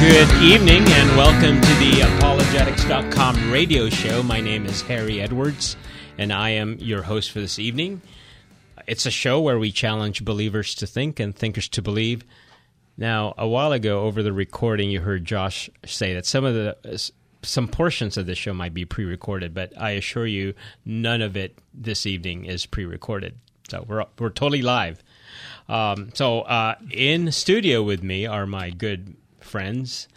Good evening and welcome to the apologetics.com radio show. My name is Harry Edwards and I am your host for this evening. It's a show where we challenge believers to think and thinkers to believe. Now, a while ago over the recording you heard Josh say that some of the some portions of the show might be pre-recorded, but I assure you none of it this evening is pre-recorded. So we're we're totally live. Um, so uh, in studio with me are my good friends,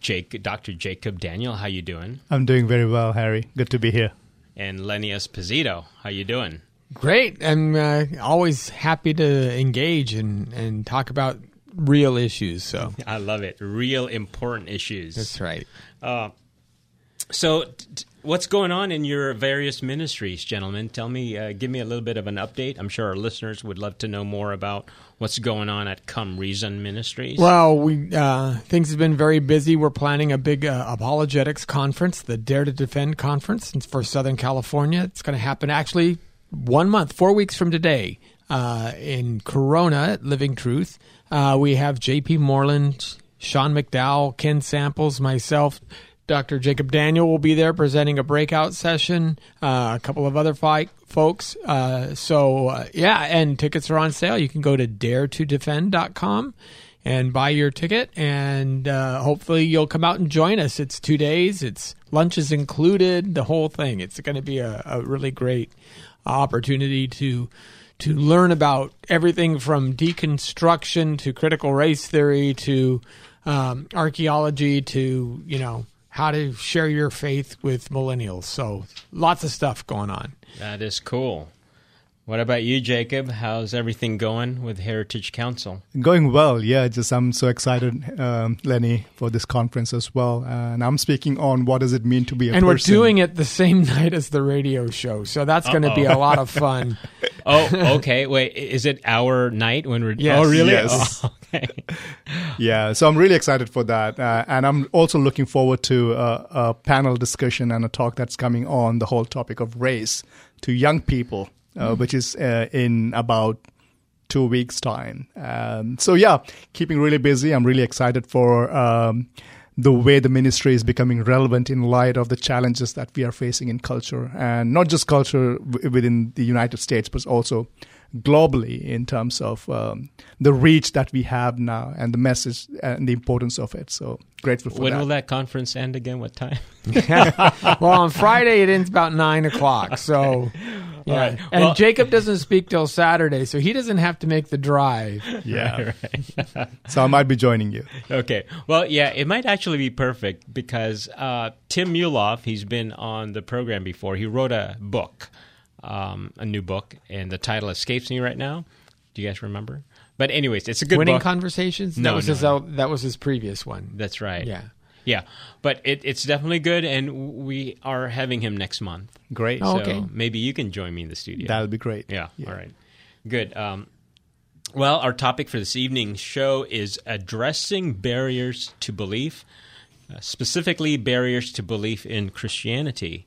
Jake, Dr. Jacob Daniel. How you doing? I'm doing very well, Harry. Good to be here. And Lenny Esposito. How you doing? Great. I'm uh, always happy to engage and, and talk about real issues. So I love it. Real important issues. That's right. Uh, so, t- what's going on in your various ministries, gentlemen? Tell me, uh, give me a little bit of an update. I'm sure our listeners would love to know more about what's going on at Come Reason Ministries. Well, we uh, things have been very busy. We're planning a big uh, apologetics conference, the Dare to Defend conference for Southern California. It's going to happen actually one month, four weeks from today, uh, in Corona at Living Truth. Uh, we have J.P. Moreland, Sean McDowell, Ken Samples, myself. Dr. Jacob Daniel will be there presenting a breakout session, uh, a couple of other folks. Uh, so, uh, yeah, and tickets are on sale. You can go to daretodefend.com and buy your ticket, and uh, hopefully you'll come out and join us. It's two days, it's lunches included, the whole thing. It's going to be a, a really great opportunity to to learn about everything from deconstruction to critical race theory to um, archaeology to you know how to share your faith with millennials. So lots of stuff going on. That is cool. What about you, Jacob? How's everything going with Heritage Council? Going well, yeah. Just I'm so excited, um, Lenny, for this conference as well. and I'm speaking on what does it mean to be a and person. we're doing it the same night as the radio show, so that's going to be a lot of fun. oh, okay. Wait, is it our night when we're? Yes. Oh, really? Yes. Oh, okay. yeah, so I'm really excited for that, uh, and I'm also looking forward to a, a panel discussion and a talk that's coming on the whole topic of race to young people uh, which is uh, in about two weeks' time. Um, so yeah, keeping really busy. I'm really excited for um, the way the ministry is becoming relevant in light of the challenges that we are facing in culture, and not just culture w- within the United States, but also globally in terms of um, the reach that we have now and the message and the importance of it. So grateful for when that. When will that conference end again? What time? well, on Friday it ends about nine o'clock. So, yeah. right. And Well- Jacob doesn't speak till Saturday, so he doesn't have to make the drive. Yeah. so I might be joining you. Okay. Well, yeah, it might actually be perfect because uh, Tim Muehlhoff, he's been on the program before. He wrote a book, um, a new book, and the title escapes me right now. Do you guys remember? But anyways, it's a good Winning book. conversations. No, that was no, his. no. That was his previous one. That's right. Yeah. Yeah, but it, it's definitely good, and we are having him next month. Great. Oh, So okay. maybe you can join me in the studio. That would be great. Yeah. All right. Good. Um, well, our topic for this evening's show is addressing barriers to belief, uh, specifically barriers to belief in Christianity.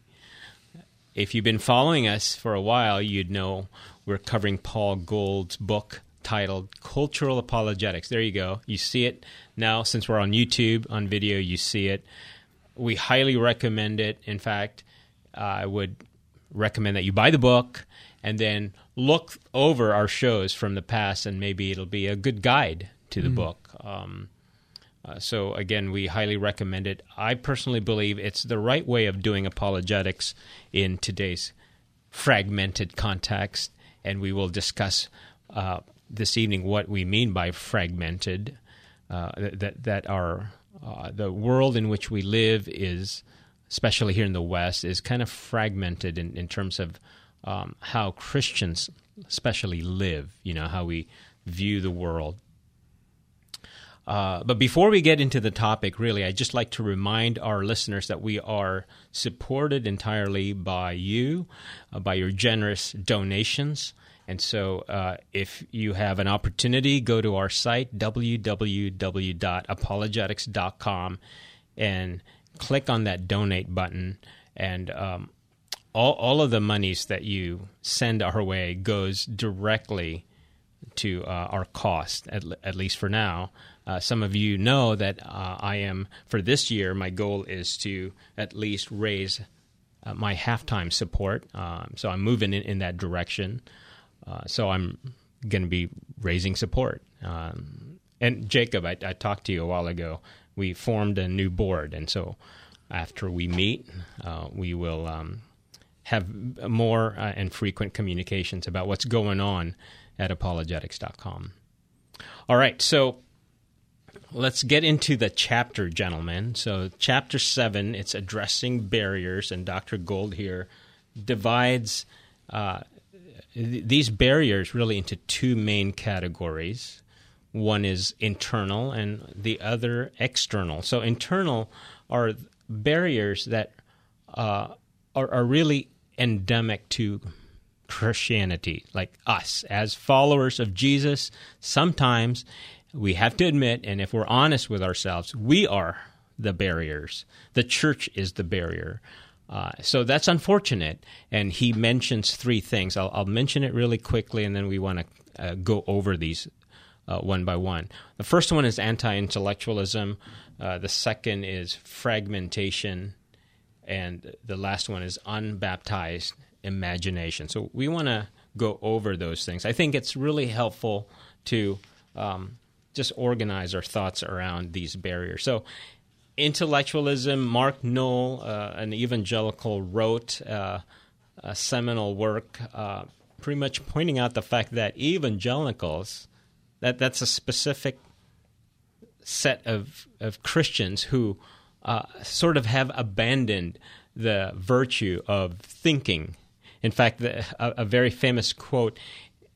If you've been following us for a while, you'd know we're covering Paul Gould's book titled Cultural Apologetics. There you go. You see it now since we're on YouTube, on video, you see it. We highly recommend it. In fact, I would recommend that you buy the book and then look over our shows from the past, and maybe it'll be a good guide to the book. Um, uh, so, again, we highly recommend it. I personally believe it's the right way of doing apologetics in today's fragmented context, and we will discuss uh, this evening what we mean by fragmented. Uh, that that our uh, the world in which we live is, especially here in the West, is kind of fragmented in, in terms of um, how Christians, especially, live. You know how we view the world. Uh, but before we get into the topic, really, I'd just like to remind our listeners that we are supported entirely by you, uh, by your generous donations. And so, uh, if you have an opportunity, go to our site, www.apologetics.com, and click on that donate button. And um, all, all of the monies that you send our way goes directly to uh, our cost, at, at least for now. Uh, some of you know that uh, I am, for this year, my goal is to at least raise uh, my halftime support. Um, so I'm moving in, in that direction. Uh, so I'm going to be raising support. Um, and Jacob, I, I, talked to you a while ago. We formed a new board, and so after we meet, uh, we will um, have more and frequent communications about what's going on at apologetics.com. All right, so let's get into the chapter, gentlemen. So, chapter seven, it's addressing barriers, and Dr. Gould here divides uh, th- these barriers really into two main categories. One is internal, and the other external. So, internal are barriers that uh, are, are really endemic to Christianity, like us as followers of Jesus. Sometimes we have to admit, and if we're honest with ourselves, we are the barriers. The church is the barrier. Uh, so that's unfortunate. And he mentions three things. I'll, I'll mention it really quickly, and then we want to uh, go over these uh, one by one. The first one is anti intellectualism, uh, the second is fragmentation, and the last one is unbaptized imagination. So we want to go over those things. I think it's really helpful to um, just organize our thoughts around these barriers. So, intellectualism, Mark Noll, uh, an evangelical, wrote uh, a seminal work uh, pretty much pointing out the fact that evangelicals, that, that's a specific set of, of Christians who uh, sort of have abandoned the virtue of thinking. In fact, the, a, a very famous quote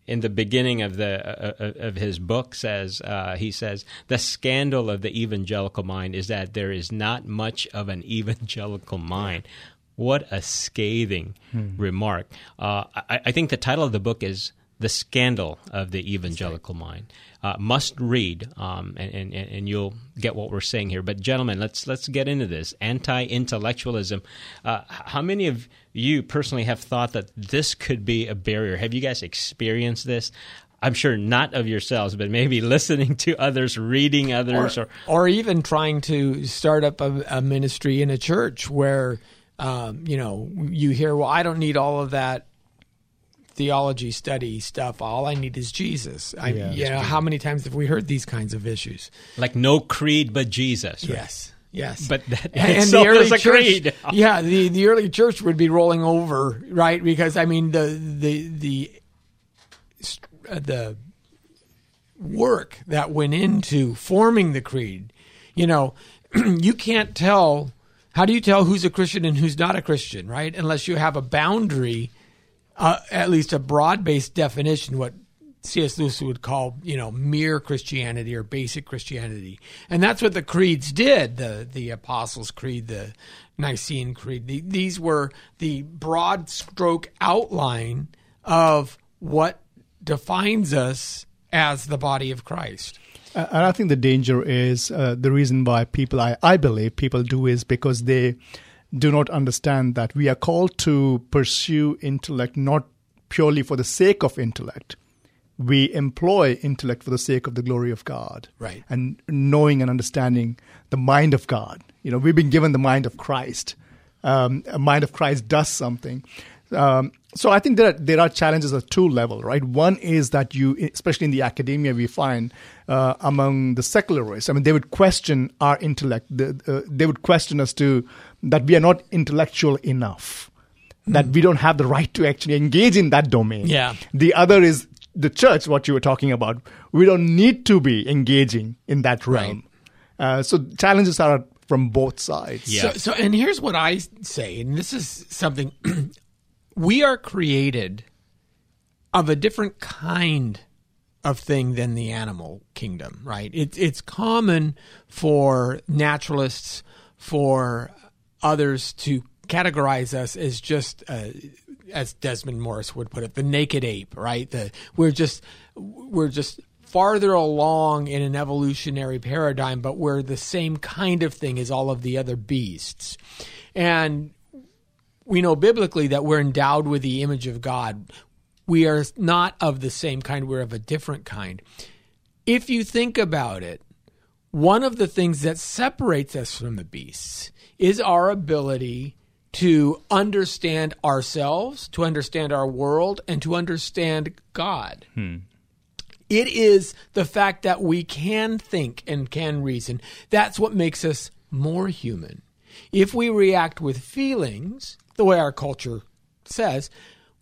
in the beginning of the uh, uh, of his book says uh, he says the scandal of the evangelical mind is that there is not much of an evangelical mind. What a scathing hmm. remark! Uh, I, I, think the title of the book is "The Scandal of the Evangelical. Mind." Uh, must read, um, and, and, and you'll get what we're saying here. But gentlemen, let's let's get into this anti-intellectualism. Uh, how many of you personally have thought that this could be a barrier? Have you guys experienced this? I'm sure not of yourselves, but maybe listening to others, reading others, or or, or even trying to start up a, a ministry in a church where um, you know you hear, well, I don't need all of that theology study stuff. All I need is Jesus. I, yeah, you know, how many times have we heard these kinds of issues? Like no creed but Jesus. Right? Yes. Yes, but that and, the early church, yeah, the, the early church would be rolling over, right? Because I mean, the the the uh, the work that went into forming the creed, you know, you can't tell. How do you tell who's a Christian and who's not a Christian, right? Unless you have a boundary, uh, at least a broad based definition, what C.S. Lewis would call, you know, mere Christianity or basic Christianity, and that's what the creeds did. The the Apostles' Creed, the Nicene Creed. The, these were the broad stroke outline of what defines us as the body of Christ. Uh, and I think the danger is uh, the reason why people, I, I believe, people do is because they do not understand that we are called to pursue intellect not purely for the sake of intellect we employ intellect for the sake of the glory of God. Right. And knowing and understanding the mind of God. You know, we've been given the mind of Christ. Um, a mind of Christ does something. Um, so I think there are, there are challenges at two level, right? One is that you, especially in the academia, we find uh, among the secularists. I mean, they would question our intellect. The, uh, they would question us to that we are not intellectual enough, that hmm. we don't have the right to actually engage in that domain. Yeah. The other is the church, what you were talking about, we don't need to be engaging in that realm. Right. Uh, so challenges are from both sides. Yeah. So, so, and here's what I say, and this is something we are created of a different kind of thing than the animal kingdom, right? It's it's common for naturalists, for others to categorize us as just uh, as Desmond Morris would put it, the naked ape, right? The we're just we're just farther along in an evolutionary paradigm, but we're the same kind of thing as all of the other beasts. And we know biblically that we're endowed with the image of God. We are not of the same kind, we're of a different kind. If you think about it, one of the things that separates us from the beasts is our ability to understand ourselves, to understand our world, and to understand God. Hmm. It is the fact that we can think and can reason. That's what makes us more human. If we react with feelings, the way our culture says,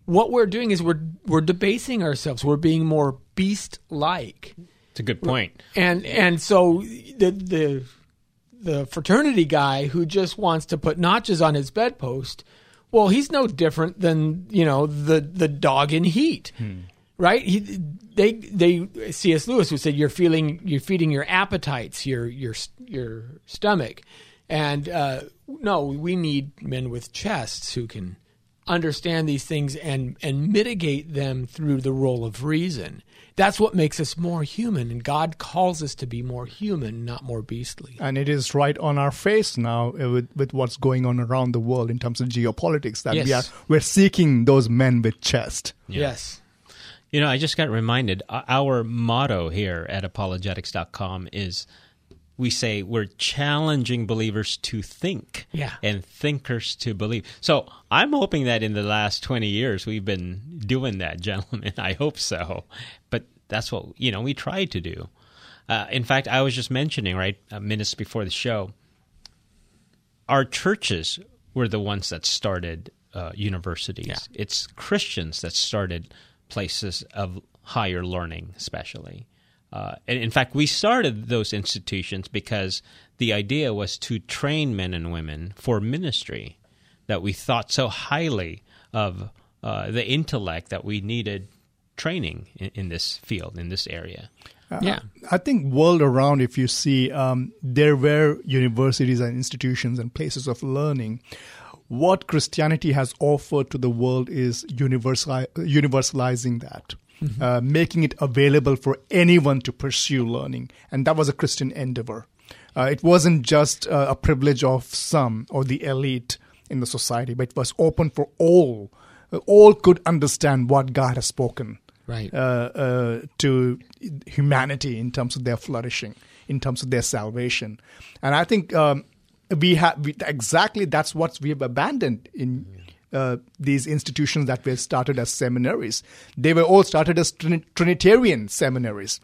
what we're doing is we're we're debasing ourselves. We're being more beast like. It's a good point. And and so the the the fraternity guy who just wants to put notches on his bedpost, well, he's no different than you know the the dog in heat, right? He, they they C.S. Lewis who said you're feeling you're feeding your appetites, your your your stomach, and uh, no, we need men with chests who can understand these things and and mitigate them through the role of reason. That's what makes us more human, and God calls us to be more human, not more beastly. And it is right on our face now uh, with, with what's going on around the world in terms of geopolitics that we are we're seeking those men with chest. Yes. You know, I just got reminded uh, our motto here at apologetics.com is we say we're challenging believers to think Yeah. and thinkers to believe. So I'm hoping that in the last 20 years we've been doing that, gentlemen. I hope so. But that's what, you know, we try to do. Uh, in fact, I was just mentioning, right, uh, minutes before the show, our churches were the ones that started uh, universities. Yeah. It's Christians that started places of higher learning, especially. Uh, and in fact, we started those institutions because the idea was to train men and women for ministry. That we thought so highly of uh, the intellect that we needed training in, in this field, in this area. Yeah. I think world around, if you see, um, there were universities and institutions and places of learning. What Christianity has offered to the world is universal, universalizing that, uh, making it available for anyone to pursue learning, and that was a Christian endeavor. Uh, it wasn't just uh, a privilege of some or the elite in the society, but it was open for all. All could understand what God has spoken Right. uh, uh, to humanity in terms of their flourishing, in terms of their salvation. And I think um, we have we, exactly that's what we have abandoned in uh, these institutions that were started as seminaries. They were all started as Trin- Trinitarian seminaries.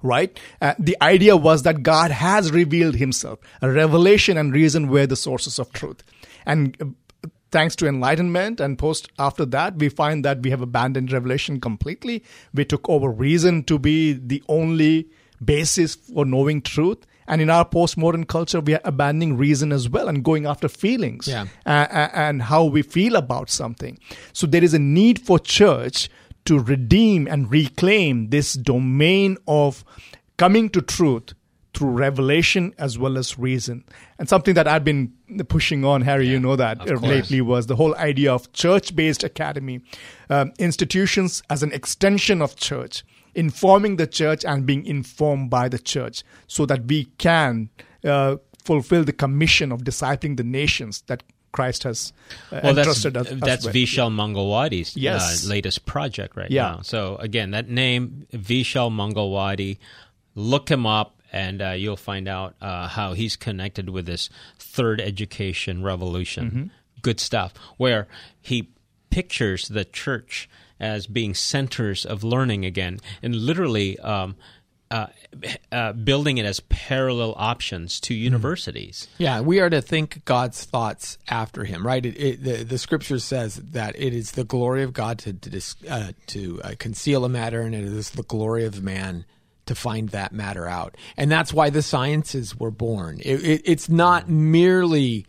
Right? Uh, the idea was that God has revealed himself. A revelation and reason were the sources of truth. And uh, thanks to enlightenment and post after that we find that we have abandoned revelation completely we took over reason to be the only basis for knowing truth and in our postmodern culture we are abandoning reason as well and going after feelings Yeah. uh, and how we feel about something so there is a need for church to redeem and reclaim this domain of coming to truth through revelation as well as reason. And something that I've been pushing on, Harry, you know that uh, lately was the whole idea of church based academy, um, institutions as an extension of church, informing the church and being informed by the church so that we can uh, fulfill the commission of discipling the nations that Christ has uh, Well, that's entrusted us, us that's. Vishal Mangalwadi's Yes. uh, latest project right Yeah. now. So again, that name Vishal Mangalwadi, look him up, and uh, you'll find out uh, how he's connected with this third education revolution. Mm-hmm. Good stuff. Where he pictures the church as being centers of learning again, and literally. Um, uh, uh, building it as parallel options to universities. Yeah, we are to think God's thoughts after Him, right? It, it, the, the Scripture says that it is the glory of God to to, dis, uh, to uh, conceal a matter, and it is the glory of man to find that matter out. And that's why the sciences were born. It, it, it's not merely,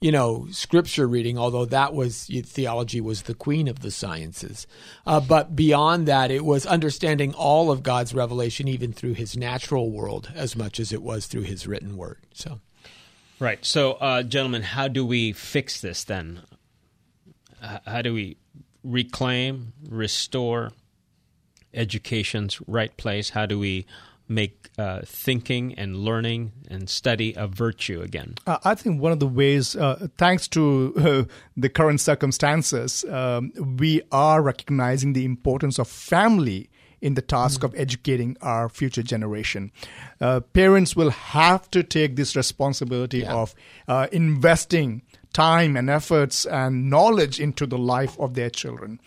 you know, Scripture reading, although that was theology was the queen of the sciences. Uh, but beyond that, it was understanding all of God's revelation, even through His natural world, as much as it was through His written word. So. Right. So, uh, gentlemen, how do we fix this then? How do we reclaim, restore education's right place? How do we make uh, thinking and learning and study a virtue again? Uh, I think one of the ways, uh, thanks to uh, the current circumstances, um, we are recognizing the importance of family in the task of educating our future generation. Uh, parents will have to take this responsibility Yeah. of uh, investing time and efforts and knowledge into the life of their children.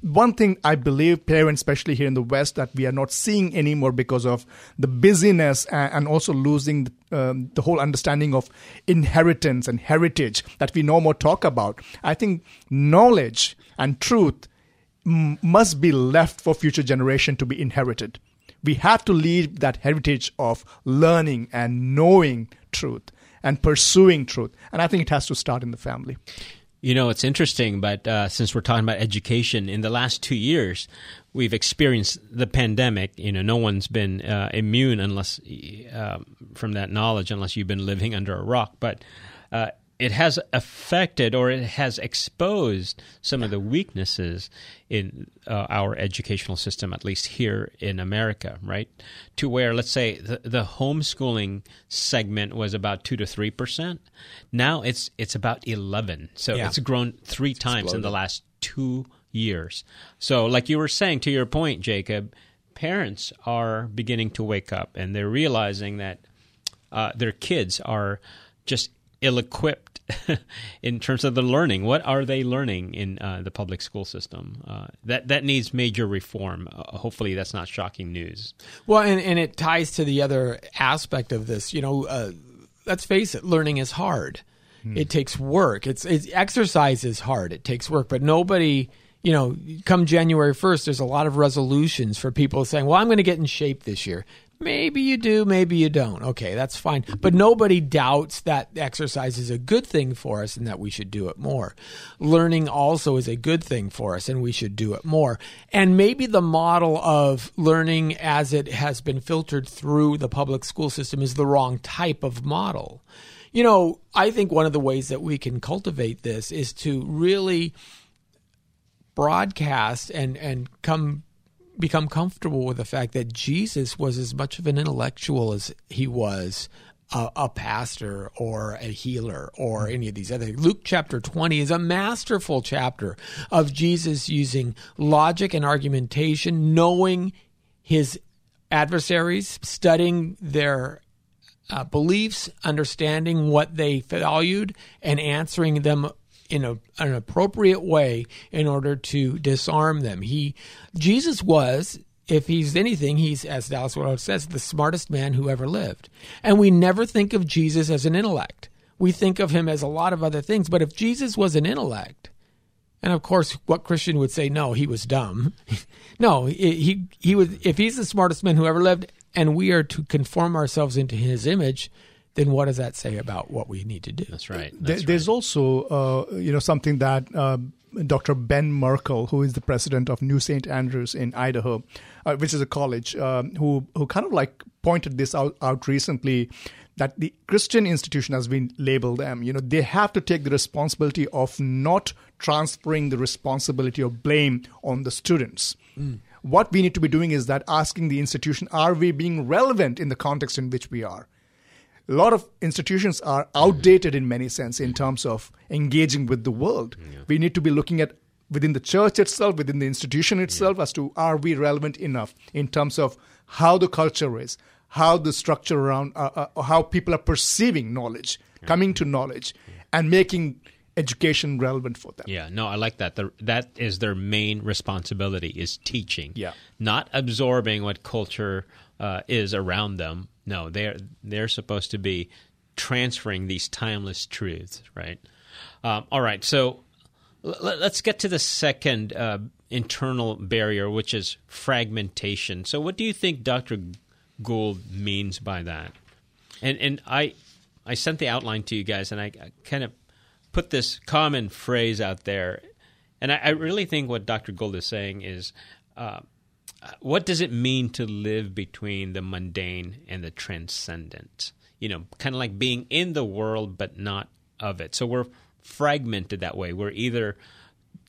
One thing I believe parents, especially here in the West, that we are not seeing anymore because of the busyness and, also losing um, the whole understanding of inheritance and heritage that we no more talk about. I think knowledge and truth must be left for future generation to be inherited. We have to leave that heritage of learning and knowing truth and pursuing truth. And I think it has to start in the family. You know, it's interesting, but uh, since we're talking about education, in the last two years, we've experienced the pandemic. You know, no one's been uh, immune unless uh, from that knowledge, unless you've been living under a rock. But uh, it has affected or it has exposed some of the weaknesses in uh, our educational system, at least here in America, right? To where, let's say, the, the homeschooling segment was about two to three percent. Now it's it's about eleven. So Yeah. it's grown three times in the last two years. So, like you were saying, to your point, Jacob, parents are beginning to wake up and they're realizing that uh, their kids are just ill-equipped in terms of the learning. What are they learning in uh, the public school system? Uh, that that needs major reform. Uh, hopefully, that's not shocking news. Well, and, and it ties to the other aspect of this. You know, uh, let's face it, learning is hard. It takes work. It's, it's exercise is hard. It takes work, but nobody. You know, come January 1st, there's a lot of resolutions for people saying, well, I'm going to get in shape this year. Maybe you do, maybe you don't. Okay, that's fine. But nobody doubts that exercise is a good thing for us and that we should do it more. Learning also is a good thing for us and we should do it more. And maybe the model of learning as it has been filtered through the public school system is the wrong type of model. You know, I think one of the ways that we can cultivate this is to really broadcast and and come become comfortable with the fact that Jesus was as much of an intellectual as he was a, a pastor or a healer or any of these other. things. Luke chapter 20 is a masterful chapter of Jesus using logic and argumentation, knowing his adversaries, studying their uh, beliefs, understanding what they valued, and answering them in a, an appropriate way in order to disarm them. He, Jesus was, if he's anything, he's as Dallas Willard says, the smartest man who ever lived. And we never think of Jesus as an intellect. We think of him as a lot of other things. But if Jesus was an intellect, and of course, what Christian would say, no, he was dumb. no, he, he he was. If he's the smartest man who ever lived, and we are to conform ourselves into his image, then what does that say about what we need to do? That's right. There, That's there's also, uh, you know, something that uh, Dr. Ben Merkle, who is the president of New St. Andrews in Idaho, uh, which is a college, um, who who kind of like pointed this out, out recently, that the Christian institution has been labeled them. You know, they have to take the responsibility of not transferring the responsibility of blame on the students. What we need to be doing is that asking the institution, are we being relevant in the context in which we are? A lot of institutions are outdated in many sense in terms of engaging with the world. We need to be looking at within the church itself, within the institution itself, as to are we relevant enough in terms of how the culture is, how the structure around, uh, uh, how people are perceiving knowledge, coming to knowledge, and making education relevant for them. Yeah, no, I like that. The, that is their main responsibility is teaching. Yeah. not absorbing what culture uh, is around them. No, they're they're supposed to be transferring these timeless truths, right? Um, all right, so l- let's get to the second uh, internal barrier, which is fragmentation. So, what do you think Dr. Gould means by that? And and I I sent the outline to you guys, and I, I kind of put this common phrase out there, and I, I really think what Dr. Gould is saying is. Uh, what does it mean to live between the mundane and the transcendent? You know, kind of like being in the world but not of it. So we're fragmented that way. We're either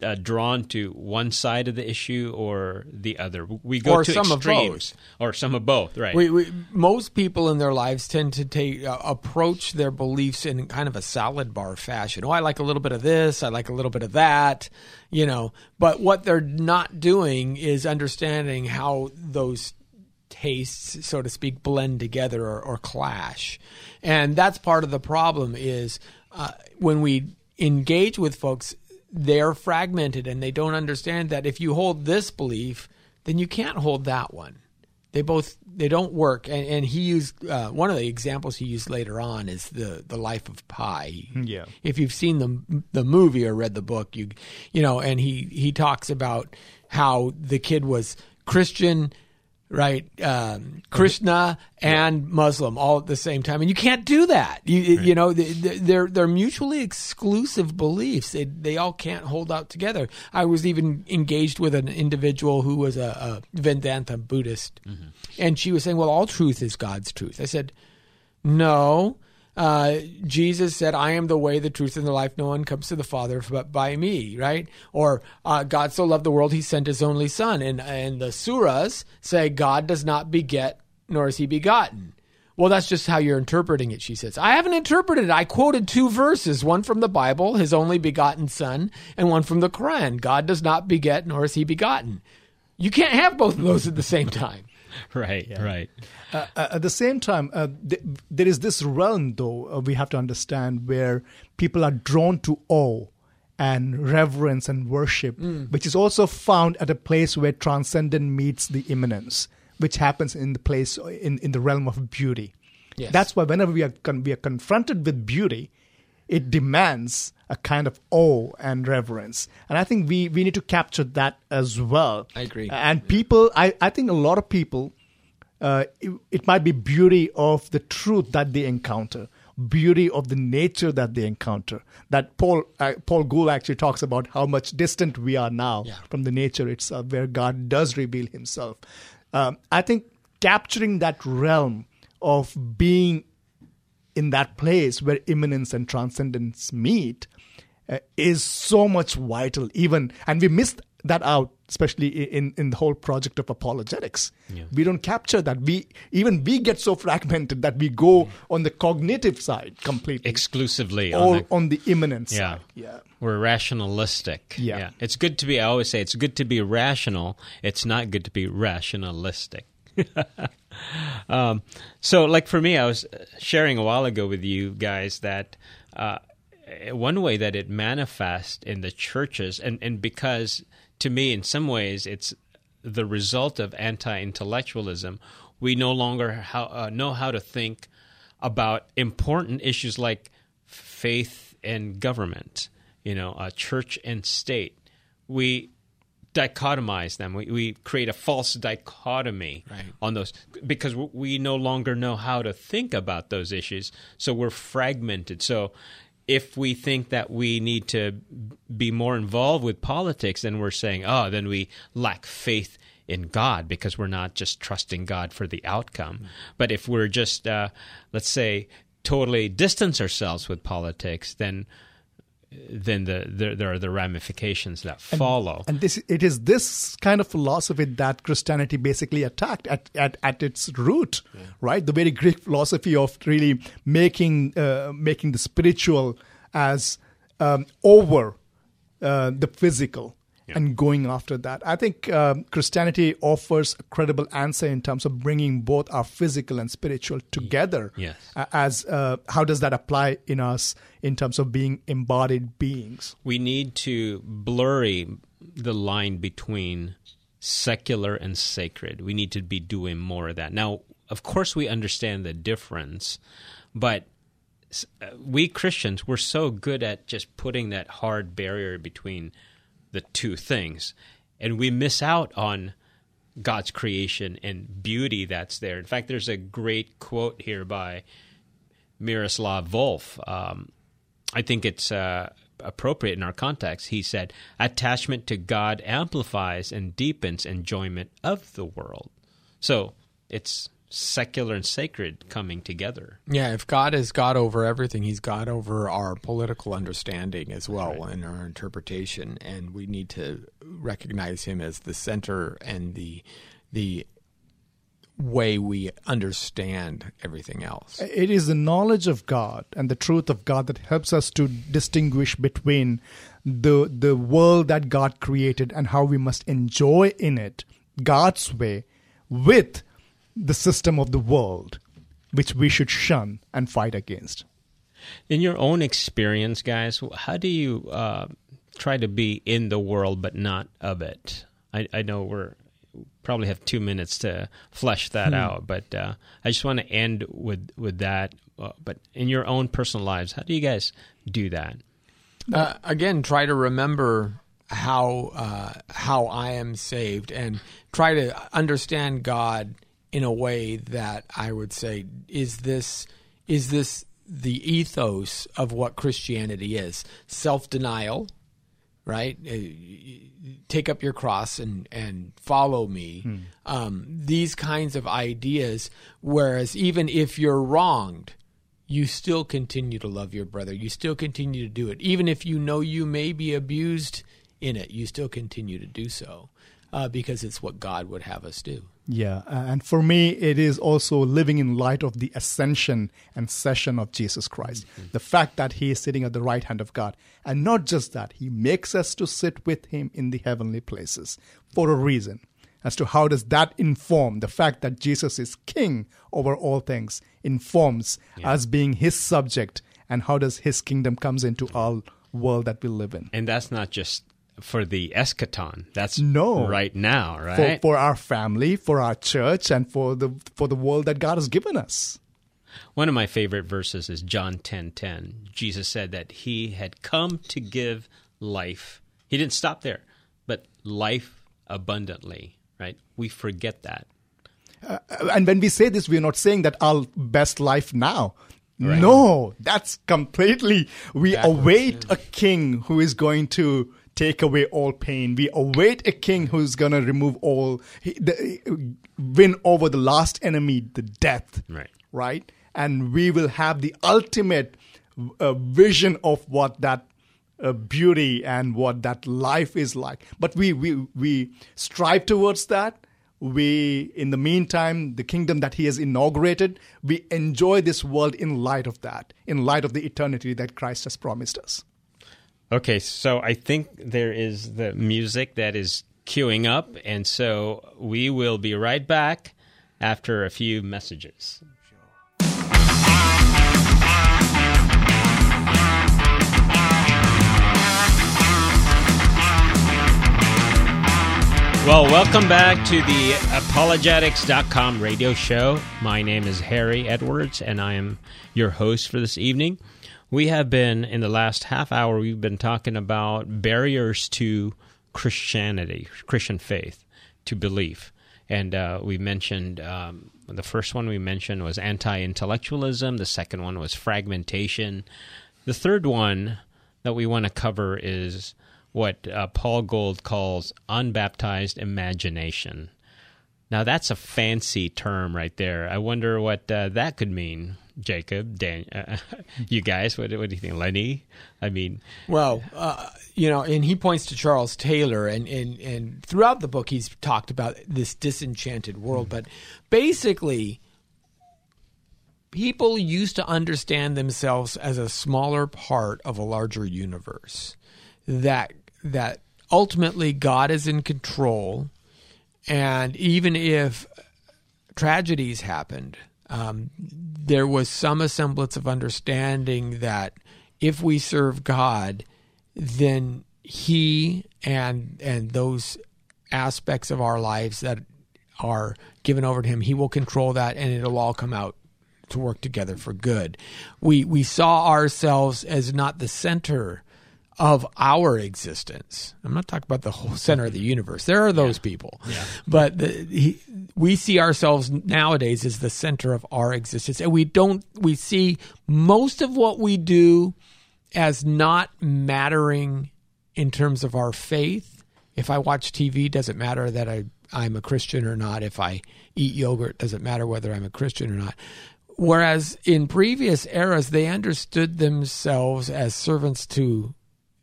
uh, drawn to one side of the issue or the other. We go Or to some of extremes, or some of both. Right. We, we, most people in their lives tend to take uh, approach their beliefs in kind of a salad bar fashion. Oh, I like a little bit of this. I like a little bit of that. You know, but what they're not doing is understanding how those tastes, so to speak, blend together or, or clash, and that's part of the problem. Is uh, when we engage with folks, they're fragmented and they don't understand that if you hold this belief, then you can't hold that one. They both they don't work. And, and he used uh, one of the examples he used later on is the the life of pi. Yeah. if you've seen the the movie or read the book you you know and he he talks about how the kid was christian right um, krishna and muslim all at the same time. And you can't do that. You you know they- they're they're mutually exclusive beliefs. They they all can't hold out together. I was even engaged with an individual who was a, a vedanta buddhist. And she was saying well all truth is god's truth. I said no. Uh, Jesus said, I am the way, the truth, and the life. No one comes to the Father but by me, right? Or uh, God so loved the world, he sent his only Son. And, and the surahs say, God does not beget, nor is he begotten. Well, that's just how you're interpreting it, she says. I haven't interpreted it. I quoted two verses, one from the Bible, his only begotten Son, and one from the Quran. God does not beget, nor is he begotten. You can't have both of those at the same time. right. Right. Uh, at the same time, uh, th- there is this realm, though, uh, we have to understand, where people are drawn to awe and reverence and worship, which is also found at a place where transcendent meets the immanence, which happens in the place in, in the realm of beauty. Yes. That's why whenever we are con- we are confronted with beauty, it demands a kind of awe and reverence. And I think we, we need to capture that as well. I agree. And people, I, I think a lot of people, uh, it, it might be beauty of the truth that they encounter, beauty of the nature that they encounter. That Paul uh, Paul Gould actually talks about how much distant we are now Yeah. from the nature itself, where God does reveal Himself. Um, I think capturing that realm of being in that place where immanence and transcendence meet uh, is so much vital even and we missed that out especially in, in the whole project of apologetics we don't capture that we even we get so fragmented that we go on the cognitive side completely Exclusively on or the on the immanent Yeah. side yeah We're rationalistic. yeah. Yeah. It's good to be, I always say, it's good to be rational. It's not good to be rationalistic. um, so, like for me, I was sharing a while ago with you guys that uh, one way that it manifests in the churches, and, and because to me, in some ways, it's the result of anti intellectualism, we no longer how, uh, know how to think about important issues like faith and government, you know, uh, church and state. We dichotomize them. We, we create a false dichotomy Right. on those because we no longer know how to think about those issues. So we're fragmented. So if we think that we need to be more involved with politics, then we're saying, oh, then we lack faith in God because we're not just trusting God for the outcome. But if we're just, uh, let's say, totally distance ourselves with politics, then then the, there there are the ramifications that follow. and this it is this kind of philosophy that christianity basically attacked at, at, at its root right? The very greek philosophy of really making uh, making the spiritual as um, over uh, the physical and going after that i think um, christianity offers a credible answer in terms of bringing both our physical and spiritual together Yes. A- as uh, how does that apply in us in terms of being embodied beings we need to blurry the line between secular and sacred. We need to be doing more of that. Now, of course, we understand the difference, but uh, we Christians, we're so good at just putting that hard barrier between the two things, and we miss out on God's creation and beauty that's there. In fact, there's a great quote here by Miroslav Volf. Um, I think it's uh, appropriate in our context. He said, "Attachment to God amplifies and deepens enjoyment of the world." So it's secular and sacred coming together. Yeah, if God is God over everything, He's God over our political understanding as well Right. and our interpretation, and we need to recognize Him as the center and the the way we understand everything else. It is the knowledge of God and the truth of God that helps us to distinguish between the the world that God created and how we must enjoy in it God's way with the system of the world which we should shun and fight against. In your own experience, guys, how do you uh, try to be in the world but not of it? I, I know we're probably have two minutes to flesh that out, but uh, I just want to end with with that. Uh, but in your own personal lives, how do you guys do that? Uh, again, try to remember how uh, how I am saved, and try to understand God in a way that I would say is this is this the ethos of what Christianity is self denial, right? Uh, Take up your cross and and follow me. Um, these kinds of ideas. Whereas even if you're wronged, you still continue to love your brother. You still continue to do it. Even if you know you may be abused in it, you still continue to do so uh, because it's what God would have us do. Yeah, and for me, it is also living in light of the ascension and session of Jesus Christ. Mm-hmm. The fact that He is sitting at the right hand of God. And not just that, He makes us to sit with Him in the heavenly places for a reason. As to how does that inform the fact that Jesus is King over all things, informs us being His subject, and how does His kingdom comes into our world that we live in. And that's not just for the eschaton. That's No. right now, right? for our family, for our church, and for the for the world that God has given us. One of my favorite verses is John 10:10. Jesus said that he had come to give life. He didn't stop there, but life abundantly, right? We forget that. Uh, and when we say this, we are not saying that our best life now. No, that's completely. We Backwards, await a king who is going to take away all pain. We await a king who's going to remove all, the, win over the last enemy, the death. Right. Right? And we will have the ultimate uh, vision of what that uh, beauty and what that life is like. But we, we, we strive towards that. We, in the meantime, the kingdom that he has inaugurated, we enjoy this world in light of that, in light of the eternity that Christ has promised us. Okay, so I think there is the music that is queuing up, and so we will be right back after a few messages. Well, welcome back to the apologetics.com radio show. My name is Harry Edwards, and I am your host for this evening. We have been, in the last half hour, we've been talking about barriers to Christianity, Christian faith, to belief. And uh, we mentioned um, the first one we mentioned was anti intellectualism, the second one was fragmentation. The third one that we want to cover is what uh, Paul Gould calls unbaptized imagination. Now, that's a fancy term right there. I wonder what uh, that could mean, Jacob, Dan, uh, you guys. What, what do you think, Lenny? I mean, Well, uh, you know, and he points to Charles Taylor, and, and, and throughout the book, he's talked about this disenchanted world. But basically, people used to understand themselves as a smaller part of a larger universe. That that ultimately God is in control, and even if tragedies happened, um, there was some semblance of understanding that if we serve God, then He and and those aspects of our lives that are given over to Him, He will control that, and it'll all come out to work together for good. We we saw ourselves as not the center of our existence. I'm not talking about the whole center of the universe. There are those people, but the, he, we see ourselves nowadays as the center of our existence, and we don't. We see most of what we do as not mattering in terms of our faith. If I watch TV, does it matter that I I'm a Christian or not. If I eat yogurt, doesn't matter whether I'm a Christian or not. Whereas in previous eras, they understood themselves as servants to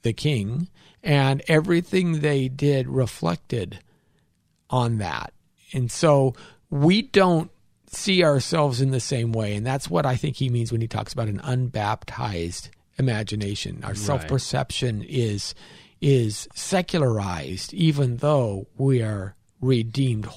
the king, and everything they did reflected on that. And so we don't see ourselves in the same way. And that's what I think he means when he talks about an unbaptized imagination. Our self perception is is secularized, even though we are redeemed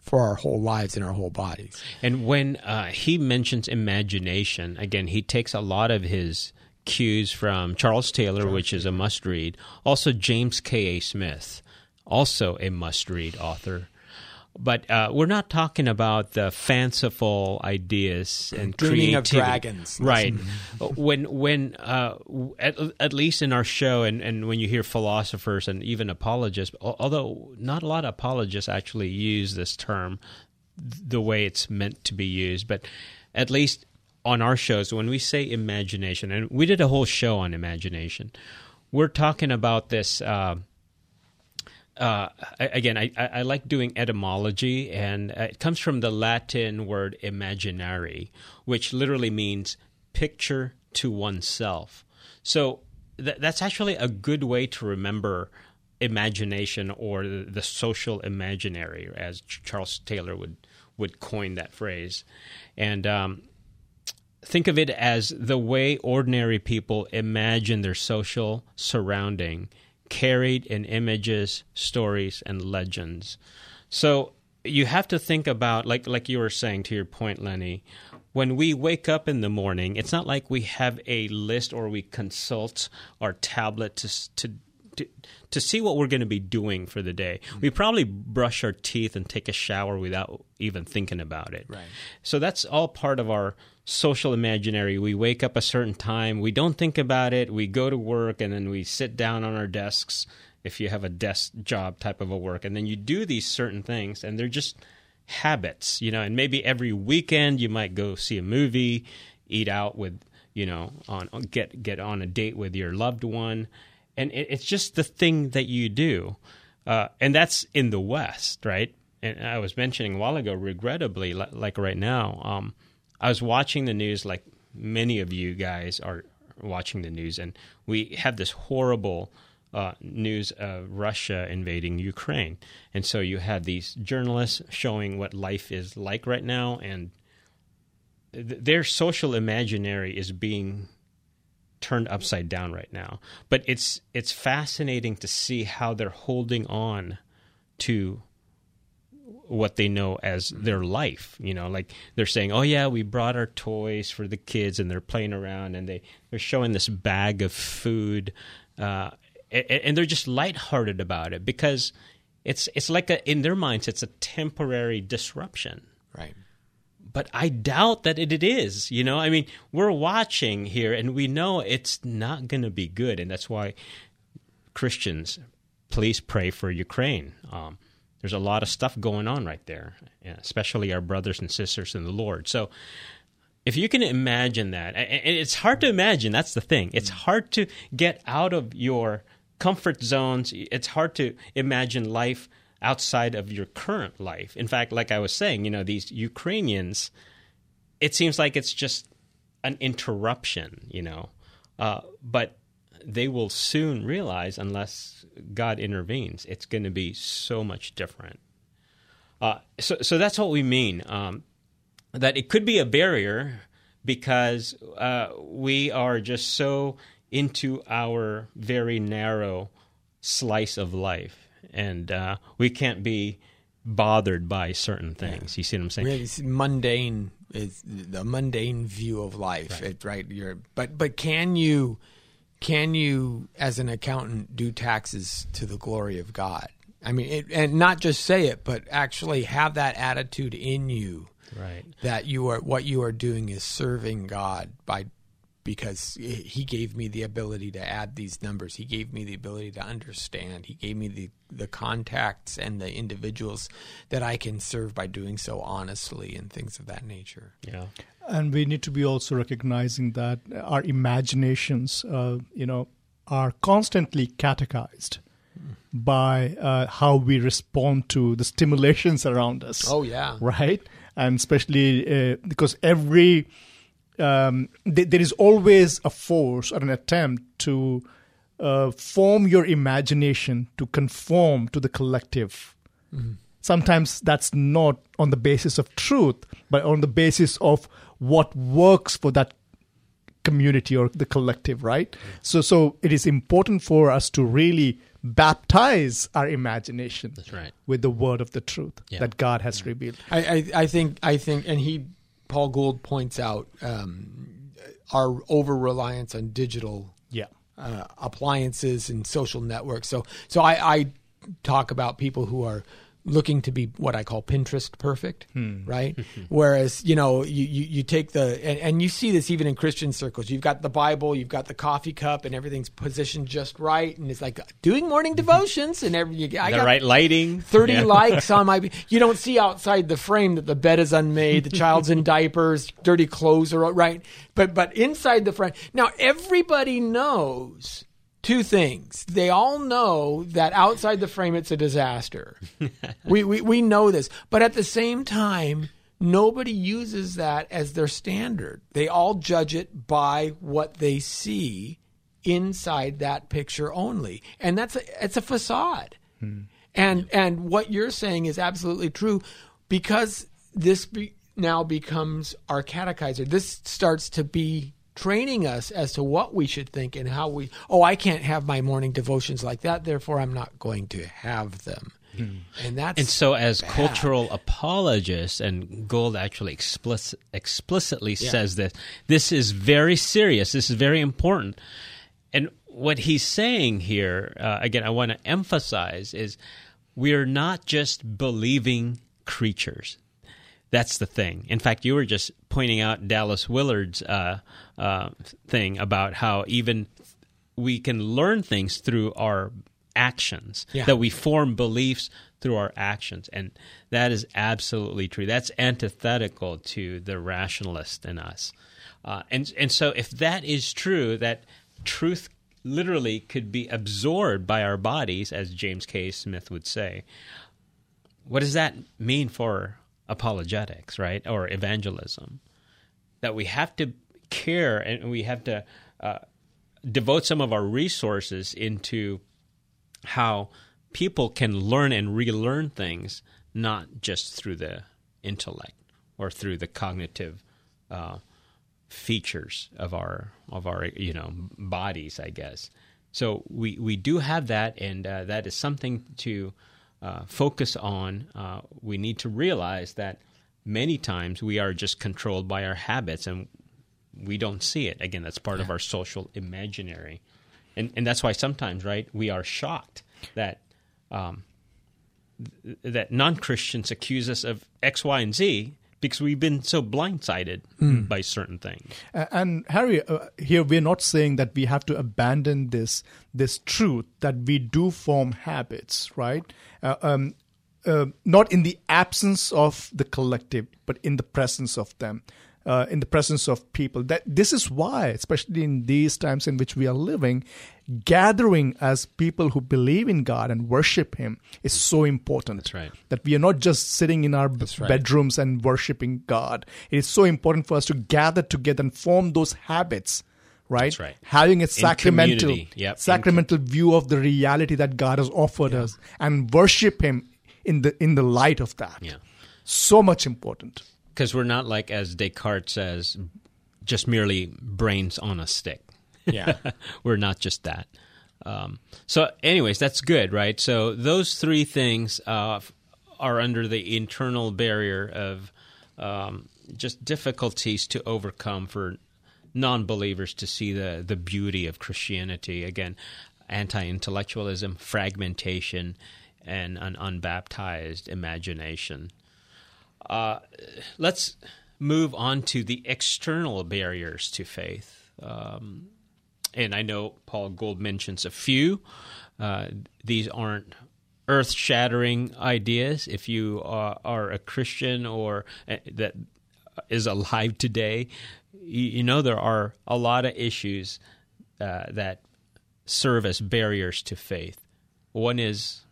for our whole lives and our whole bodies. And when uh, he mentions imagination, again, he takes a lot of his cues from Charles Taylor, Charles which is a must read, also James K. A. Smith, also a must read author. But uh, we're not talking about the fanciful ideas and Dreaming creativity. of dragons, right? when when uh, at, at least in our show, and, and when you hear philosophers and even apologists, although not a lot of apologists actually use this term the way it's meant to be used, but at least on our shows, when we say imagination, and we did a whole show on imagination, we're talking about this. Uh, uh, again, I, I, like doing etymology, and uh, it comes from the Latin word imaginary, which literally means picture to oneself. So th- that's actually a good way to remember imagination or the, the social imaginary, as Charles Taylor would would coin that phrase, and. Um, think of it as the way ordinary people imagine their social surrounding carried in images, stories, and legends. So you have to think about, like like you were saying to your point, Lenny. When we wake up in the morning, it's not like we have a list or we consult our tablet to to to, to see what we're going to be doing for the day. We mm-hmm. probably brush our teeth and take a shower without even thinking about it. Right. So that's all part of our social imaginary. We wake up a certain time, we don't think about it, we go to work, and then we sit down on our desks if you have a desk job type of a work, and then you do these certain things, and they're just habits, you know. And maybe every weekend you might go see a movie, eat out with, you know, on get get on a date with your loved one, and it, it's just the thing that you do, uh, and that's in the West, right? And I was mentioning a while ago, regrettably, like right now. Um, I was watching the news like many of you guys are watching the news, and we have this horrible uh, news of Russia invading Ukraine. And so you had these journalists showing what life is like right now, and th- their social imaginary is being turned upside down right now. But it's it's fascinating to see how they're holding on to what they know as their life. You know, like they're saying, "Oh yeah, we brought our toys for the kids," and they're playing around, and they they're showing this bag of food, uh, and, and they're just lighthearted about it because it's it's like a in their minds it's a temporary disruption. Right. But I doubt that it, it is. You know, I mean, we're watching here, and we know it's not going to be good, and that's why Christians, please pray for Ukraine. Um, there's a lot of stuff going on right there, especially our brothers and sisters in the Lord. So if you can imagine that, and it's hard to imagine, that's the thing. It's hard to get out of your comfort zones. It's hard to imagine life outside of your current life. In fact, like I was saying, you know, these Ukrainians, it seems like it's just an interruption, you know. Uh, but they will soon realize, unless God intervenes, it's going to be so much different. Uh, so, so that's what we mean. Um, that it could be a barrier because uh, we are just so into our very narrow slice of life, and uh, we can't be bothered by certain things. Yeah. You see what I'm saying? Really mundane is the mundane view of life, right? It, right? You're, but but can you? Can you, as an accountant, do taxes to the glory of God? I mean, it, and not just say it, but actually have that attitude in you, right? That you are what you are doing is serving God by because he gave me the ability to add these numbers. He gave me the ability to understand. He gave me the, the contacts and the individuals that I can serve by doing so honestly and things of that nature. Yeah. And we need to be also recognizing that our imaginations, uh, you know, are constantly catechized. by uh, how we respond to the stimulations around us. Oh yeah. right? And especially uh, because every um, th- there is always a force or an attempt to uh, form your imagination to conform to the collective. Sometimes that's not on the basis of truth, but on the basis of what works for that community or the collective, right? So, so it is important for us to really baptize our imagination That's right. with the word of the truth Yeah. that God has revealed. I, I, I think I think, and he Paul Gould points out um, our over reliance on digital Yeah. uh, appliances and social networks. So so I, I talk about people who are looking to be what I call Pinterest perfect, hmm. right? Whereas you know you, you, you take the and, and you see this even in Christian circles. You've got the Bible, you've got the coffee cup, and everything's positioned just right, and it's like doing morning devotions and every. You, I the got right lighting. 30 Yeah. likes on my you don't see outside the frame that the bed is unmade the child's in diapers dirty clothes are right but but inside the frame now everybody knows two things. They all know that outside the frame it's a disaster. We, we we know this. But at the same time nobody uses that as their standard. They all judge it by what they see inside that picture only. And that's a, it's a facade. Hmm. And and what you're saying is absolutely true because this be, now becomes our catechizer. This starts to be training us as to what we should think and how we oh I can't have my morning devotions like that therefore I'm not going to have them. And that's And so, as bad. cultural apologists, and Gould actually explicit, explicitly says this, this is very serious. This is very important. And what he's saying here, uh, again, I want to emphasize, is we are not just believing creatures. That's the thing. In fact, you were just pointing out Dallas Willard's uh, uh, thing about how even we can learn things through our actions, Yeah. that we form beliefs through our actions. And that is absolutely true. That's antithetical to the rationalist in us. Uh, and, and so, if that is true, that truth literally could be absorbed by our bodies, as James K. Smith would say, what does that mean for apologetics, right? Or evangelism? That we have to care and we have to uh, devote some of our resources into how people can learn and relearn things, not just through the intellect or through the cognitive uh, features of our of our you know bodies, I guess. So we we do have that, and uh, that is something to uh, focus on. Uh, we need to realize that many times we are just controlled by our habits, and we don't see it. Again, that's part of our social imaginary, and and that's why sometimes, right, we are shocked that um, th- that non Christians accuse us of X, Y, and Z because we've been so blindsided by certain things. And Harry, uh, here we're not saying that we have to abandon this this truth that we do form habits, right? Uh, um, uh, not in the absence of the collective, but in the presence of them, uh, in the presence of people. That this is why, especially in these times in which we are living, gathering as people who believe in God and worship Him is so important. That's right. That we are not just sitting in our b- right. bedrooms and worshiping God. It is so important for us to gather together and form those habits. Right, That's right. Having a sacramental. Yep. Sacramental view of the reality that God has offered us, and worship Him in the in the light of that. Yeah. So much important. Because we're not like, as Descartes says, just merely brains on a stick. Yeah. we're not just that. Um, so, anyways, that's good, right? So, those three things uh, are under the internal barrier of um, just difficulties to overcome for non believers to see the, the beauty of Christianity. Again, anti intellectualism, fragmentation, and an unbaptized imagination. Uh, let's move on to the external barriers to faith. Um, and I know Paul Gould mentions a few. Uh, these aren't earth shattering ideas. If you are, are a Christian or uh, that is alive today, you, you know there are a lot of issues uh, that serve as barriers to faith. one is,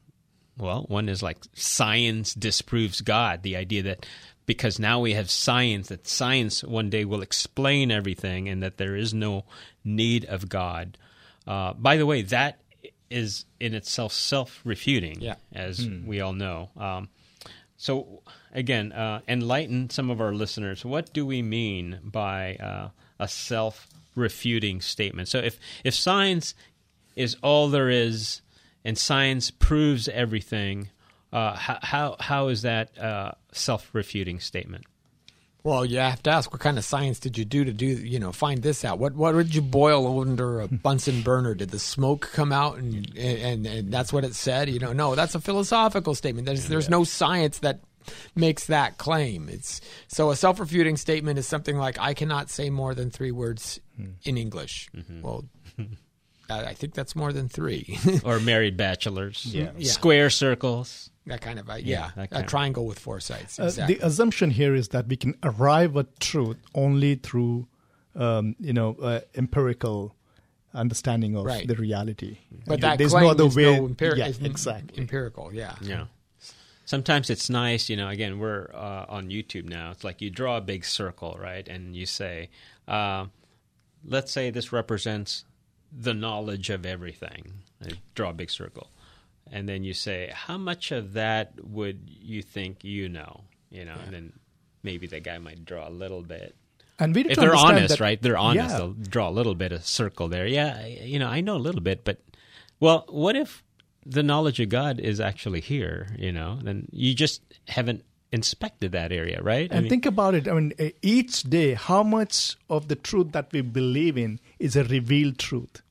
well, one is like science disproves God. The idea that because now we have science, that science one day will explain everything, and that there is no need of God. Uh, by the way, that is in itself self-refuting, Yeah. as we all know. Um, so, again, uh, enlighten some of our listeners. What do we mean by uh, a self-refuting statement? So, if if science is all there is, and science proves everything, uh, how, how how is that uh, self-refuting statement? Well, you have to ask what kind of science did you do to do you know find this out? What what did you boil under a Bunsen burner? Did the smoke come out and and, and that's what it said? You know, no, that's a philosophical statement. There's there's no science that makes that claim. It's so a self-refuting statement is something like I cannot say more than three words in English. Well, I I think that's more than three. Or married bachelors, Yeah. Yeah. square circles. That kind of a, yeah, that a kind of- triangle with four sides. Uh, The assumption here is that we can arrive at truth only through, um, you know, uh, empirical understanding of Right. the reality. but And that there's claim no other is way. no empiri- yeah, exactly. empirical. Yeah. Yeah. Sometimes it's nice, you know. Again, we're uh, on YouTube now. It's like you draw a big circle, right, and you say, uh, "Let's say this represents the knowledge of everything." I draw a big circle, and then you say, "How much of that would you think you know?" You know, and then maybe the guy might draw a little bit. And we if they're honest, that- right? They're honest. Yeah. They'll draw a little bit of a circle there. Yeah, you know, I know a little bit, but well, what if the knowledge of God is actually here? You know, then you just haven't inspected that area, right? I And mean, think about it. I mean, uh, each day, how much of the truth that we believe in is a revealed truth,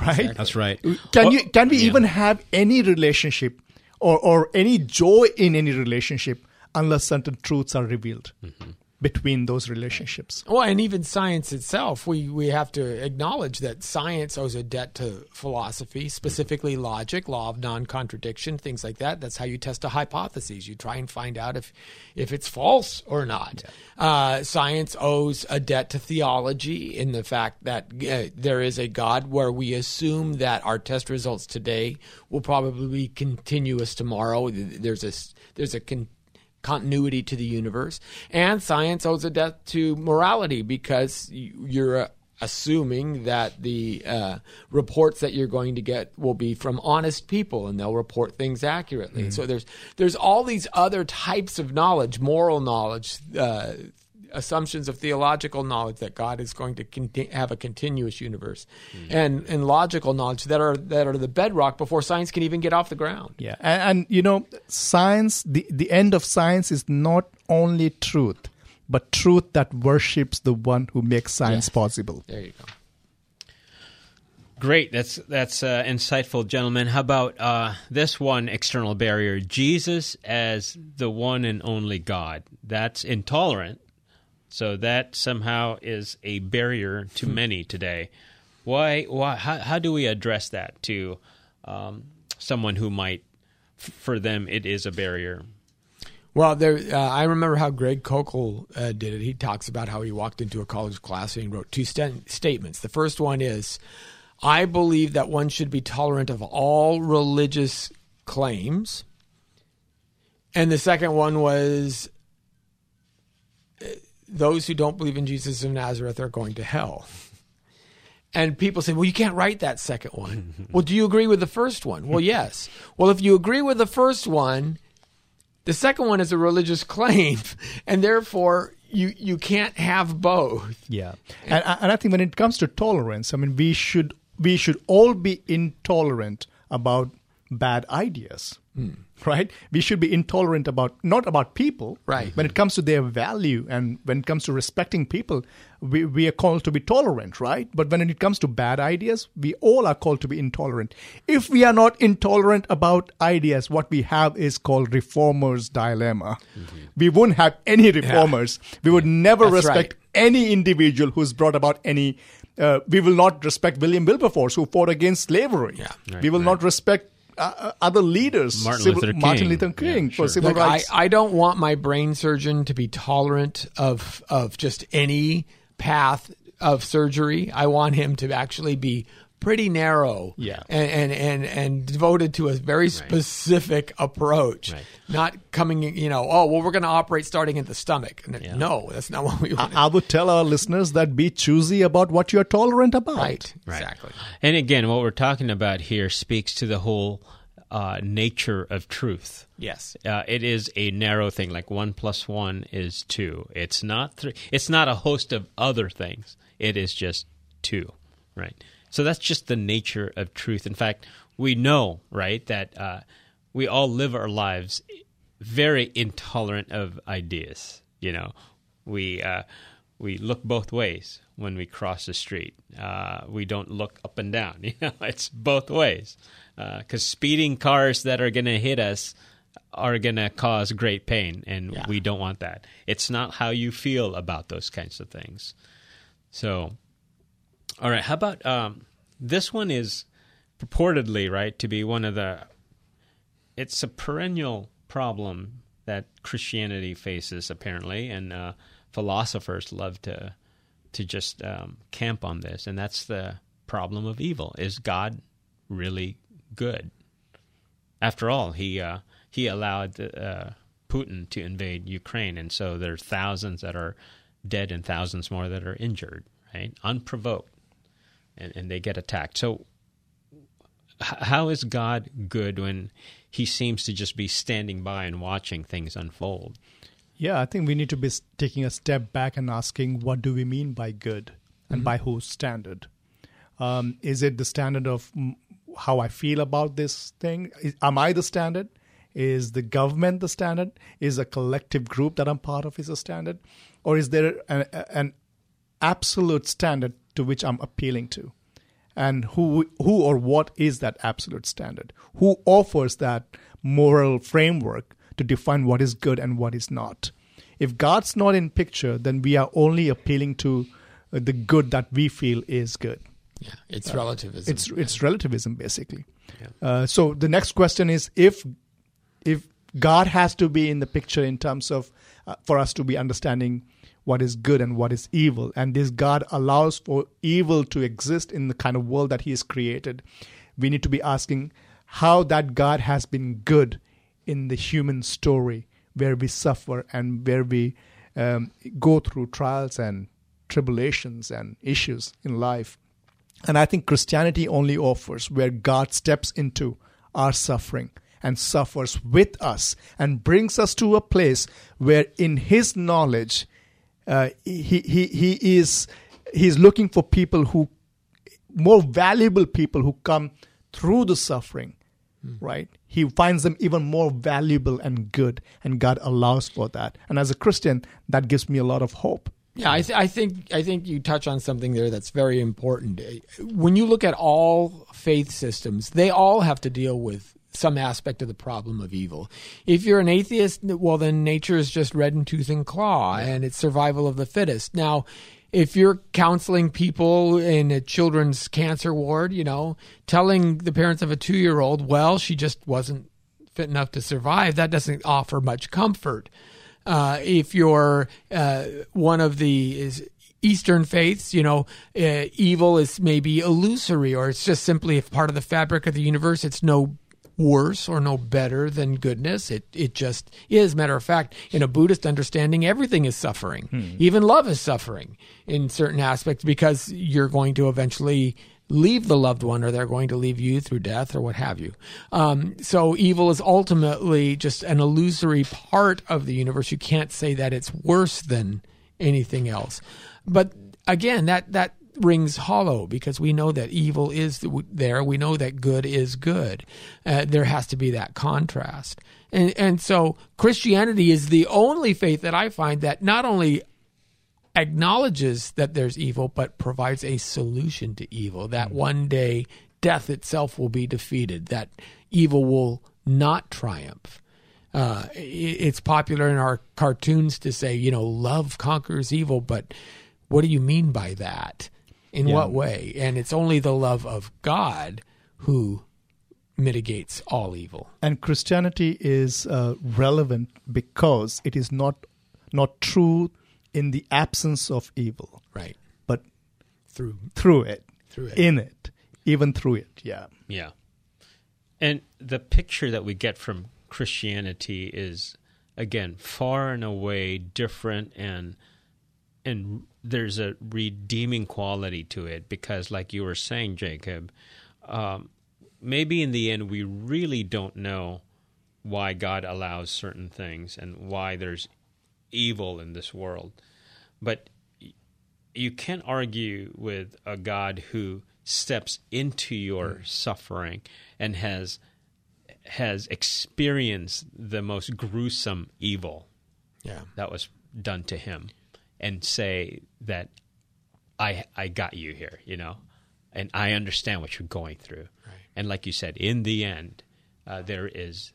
right? that's right. Can Well, you can we yeah. even have any relationship or or any joy in any relationship unless certain truths are revealed Mm-hmm. Between those relationships? Well, and even science itself, we, we have to acknowledge that science owes a debt to philosophy, specifically logic, law of non contradiction, things like that. That's how you test a hypothesis. You try and find out if, if it's false or not. Uh, science owes a debt to theology in the fact that uh, there is a God where we assume that our test results today will probably be continuous tomorrow. There's a, there's a con- continuity to the universe. And science owes a debt to morality because you- you're uh, assuming that the uh, reports that you're going to get will be from honest people and they'll report things accurately. So there's there's all these other types of knowledge, moral knowledge. Uh, Assumptions of theological knowledge that God is going to conti- have a continuous universe, and and logical knowledge that are that are the bedrock before science can even get off the ground. Yeah, and, and you know, science. The the end of science is not only truth, but truth that worships the one who makes science Yes. possible. There you go. Great. That's that's uh, insightful, gentlemen. How about uh, this one external barrier? Jesus as the one and only God. That's intolerant. So that somehow is a barrier to many today. Why? Why? How, how do we address that to um, someone who might, for them, it is a barrier? Well, there. Uh, I remember how Greg Koukl uh, did it. He talks about how he walked into a college class and wrote two st- statements. The first one is, "I believe that one should be tolerant of all religious claims," and the second one was, "Those who don't believe in Jesus of Nazareth are going to hell." And people say, well, you can't write that second one. well, do you agree with the first one? Well, yes. Well, if you agree with the first one, the second one is a religious claim, and therefore you you can't have both. Yeah, and and I think when it comes to tolerance, I mean, we should we should all be intolerant about bad ideas, hmm. Right? We should be intolerant about not about people, Right. When it comes to their value and when it comes to respecting people, we we are called to be tolerant, right? But when it comes to bad ideas, we all are called to be intolerant. If we are not intolerant about ideas, what we have is called reformers' dilemma. We wouldn't have any reformers. We would never That's respect right. any individual who's brought about any. Uh, we will not respect William Wilberforce, who fought against slavery. Yeah. we will not respect uh, uh, other leaders, Martin civil- Luther Martin King. Luther King Yeah, for sure. civil Look, I, rights. I don't want my brain surgeon to be tolerant of of just any path of surgery. I want him to actually be pretty narrow Yeah. and, and, and, and devoted to a very specific approach. Right. Not coming, you know, oh, well, we're going to operate starting at the stomach. And Yeah. No, that's not what we want. I would tell our listeners that be choosy about what you're tolerant about. right. Right. Exactly. And again, what we're talking about here speaks to the whole uh, nature of truth. Yes. Uh, it is a narrow thing. Like one plus one is two. It's not three. It's not a host of other things. It is just two, right? So that's just the nature of truth. In fact, we know, right, that uh, we all live our lives very intolerant of ideas. You know, we uh, we look both ways when we cross the street. Uh, we don't look up and down. You know, it's both ways. Because speeding cars that are going to hit us are going to cause great pain, and Yeah. we don't want that. It's not how you feel about those kinds of things. So, all right, how about um, this one is purportedly right to be one of the. It's a perennial problem that Christianity faces, apparently, and uh, philosophers love to to just um, camp on this, and that's the problem of evil. Is God really good? After all, he uh, he allowed uh, Putin to invade Ukraine, and so there are thousands that are dead and thousands more that are injured, right, unprovoked, and, and they get attacked. So, how is God good when He seems to just be standing by and watching things unfold? Yeah, I think we need to be taking a step back and asking what do we mean by good and by whose standard? Um, is it the standard of how I feel about this thing? Is, am I the standard? Is the government the standard? Is a collective group that I'm part of is a standard? Or is there an, an absolute standard to which I'm appealing to? and who who or what is that absolute standard who offers that moral framework to define what is good and what is not if god's not in picture then we are only appealing to uh, the good that we feel is good Yeah. It's relativism. it's it's relativism basically Yeah. uh, so the next question is if if god has to be in the picture in terms of uh, for us to be understanding what is good and what is evil. And this god allows for evil to exist in the kind of world that he has created. We need to be asking how that god has been good in the human story where we suffer and where we um, go through trials and tribulations and issues in life. And I think Christianity only offers where God steps into our suffering and suffers with us and brings us to a place where in his knowledge uh, he, he, he is he's looking for people who more valuable people who come through the suffering right? He finds them even more valuable and good and god allows for that. And as a christian that gives me a lot of hope. Yeah, I, th- I think I think you touch on something there that's very important. When you look at all faith systems, they all have to deal with some aspect of the problem of evil. If you're an atheist, well, then nature is just red in tooth and claw, and it's survival of the fittest. Now, if you're counseling people in a children's cancer ward, you know, telling the parents of a two year old, well, she just wasn't fit enough to survive, that doesn't offer much comfort. Uh, if you're uh, one of the is Eastern faiths, you know, uh, evil is maybe illusory, or it's just simply a part of the fabric of the universe. It's no worse or no better than goodness. It it just is. Matter of fact, in a Buddhist understanding, everything is suffering. Even love is suffering in certain aspects because you're going to eventually leave the loved one or they're going to leave you through death or what have you. Um, so evil is ultimately just an illusory part of the universe. You can't say that it's worse than anything else. But again, that, that rings hollow because we know that evil is there. We know that good is good. Uh, there has to be that contrast. And, and so Christianity is the only faith that I find that not only acknowledges that there's evil, but provides a solution to evil. That one day death itself will be defeated, that evil will not triumph. Uh, it's popular in our cartoons to say, you know, love conquers evil, but what do you mean by that? In Yeah. what way? And it's only the love of God who mitigates all evil. and Christianity is uh, relevant because it is not not true in the absence of evil, Right. but Through through it, Through it. in it, even through it. Yeah. Yeah. And the picture that we get from Christianity is again far and away different and and there's a redeeming quality to it because like you were saying Jacob um, maybe in the end we really don't know why God allows certain things and why there's evil in this world but you can't argue with a God who steps into your mm. suffering and has has experienced the most gruesome evil yeah. that was done to him and say that I I got you here, you know, and I understand what you're going through. Right. And like you said, in the end, uh, there is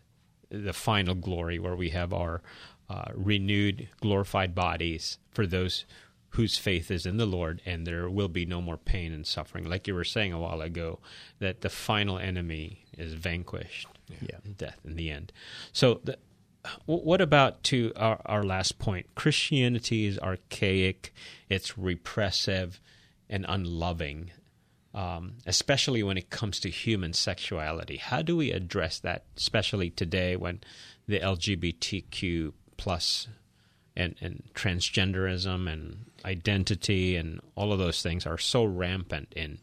the final glory where we have our uh, renewed, glorified bodies for those whose faith is in the Lord, and there will be no more pain and suffering. Like you were saying a while ago, that the final enemy is vanquished, yeah, death in the end. So, the, what about to our, our last point? Christianity is archaic, it's repressive and unloving. Um, especially when it comes to human sexuality. How do we address that, especially today when the LGBTQ plus and, and transgenderism and identity and all of those things are so rampant in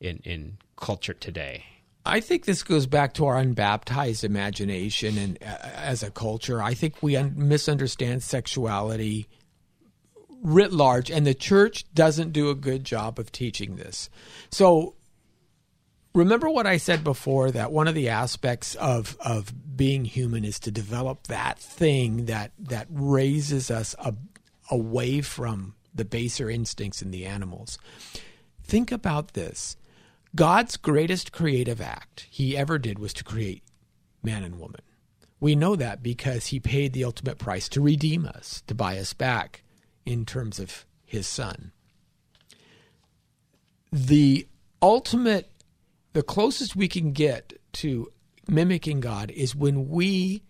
in in culture today. I think this goes back to our unbaptized imagination and uh, as a culture. I think we un- misunderstand sexuality writ large, and the church doesn't do a good job of teaching this. So, remember what I said before that one of the aspects of of being human is to develop that thing that that raises us away from the baser instincts in the animals. Think about this. God's greatest creative act he ever did was to create man and woman. We know that because he paid the ultimate price to redeem us, to buy us back in terms of his son. The ultimate, the closest we can get to mimicking God is when we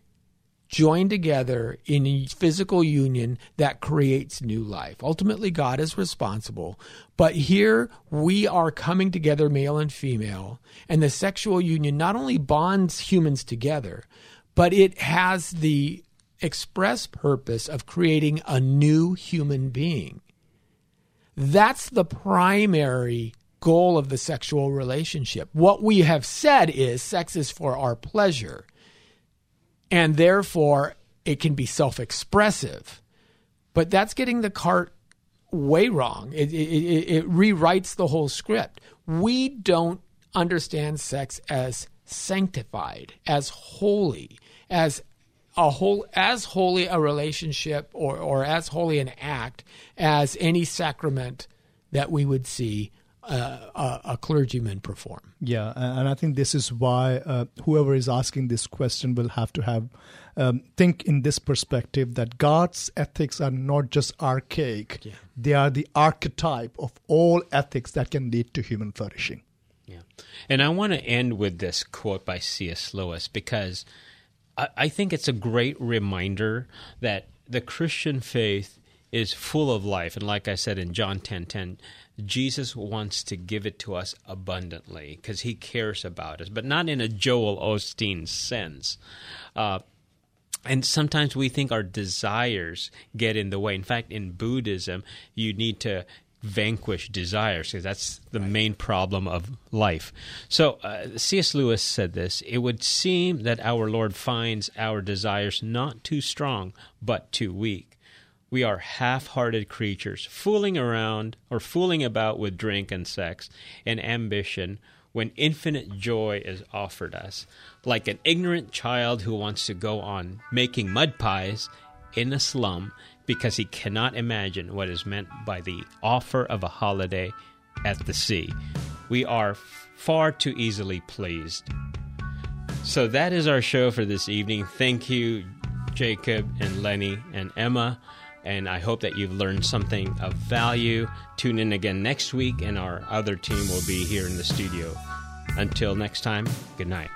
join together in a physical union that creates new life. Ultimately, God is responsible. But here we are coming together, male and female, and the sexual union not only bonds humans together, but it has the express purpose of creating a new human being. That's the primary goal of the sexual relationship. What we have said is sex is for our pleasure and therefore it can be self expressive. But that's getting the cart way wrong. It, it, it, rewrites the whole script. We don't understand sex as sanctified, as holy, as a whole as holy a relationship or, or as holy an act as any sacrament that we would see a, a, clergyman perform. Yeah, and I think this is why uh, whoever is asking this question will have to have um, think in this perspective that God's ethics are not just archaic; yeah. they are the archetype of all ethics that can lead to human flourishing. Yeah, and I want to end with this quote by C.S. Lewis because I, I think it's a great reminder that the Christian faith is full of life. And like I said in John 10 10, Jesus wants to give it to us abundantly because he cares about us, but not in a Joel Osteen sense. Uh, and sometimes we think our desires get in the way. In fact, in Buddhism, you need to vanquish desires because that's the right. main problem of life. So, uh, C.S. Lewis said this It would seem that our Lord finds our desires not too strong, but too weak we are half hearted creatures, fooling around or fooling about with drink and sex and ambition when infinite joy is offered us, like an ignorant child who wants to go on making mud pies in a slum because he cannot imagine what is meant by the offer of a holiday at the sea. We are far too easily pleased. So that is our show for this evening. Thank you, Jacob and Lenny and Emma and I hope that you've learned something of value. Tune in again next week, and our other team will be here in the studio. Until next time, good night.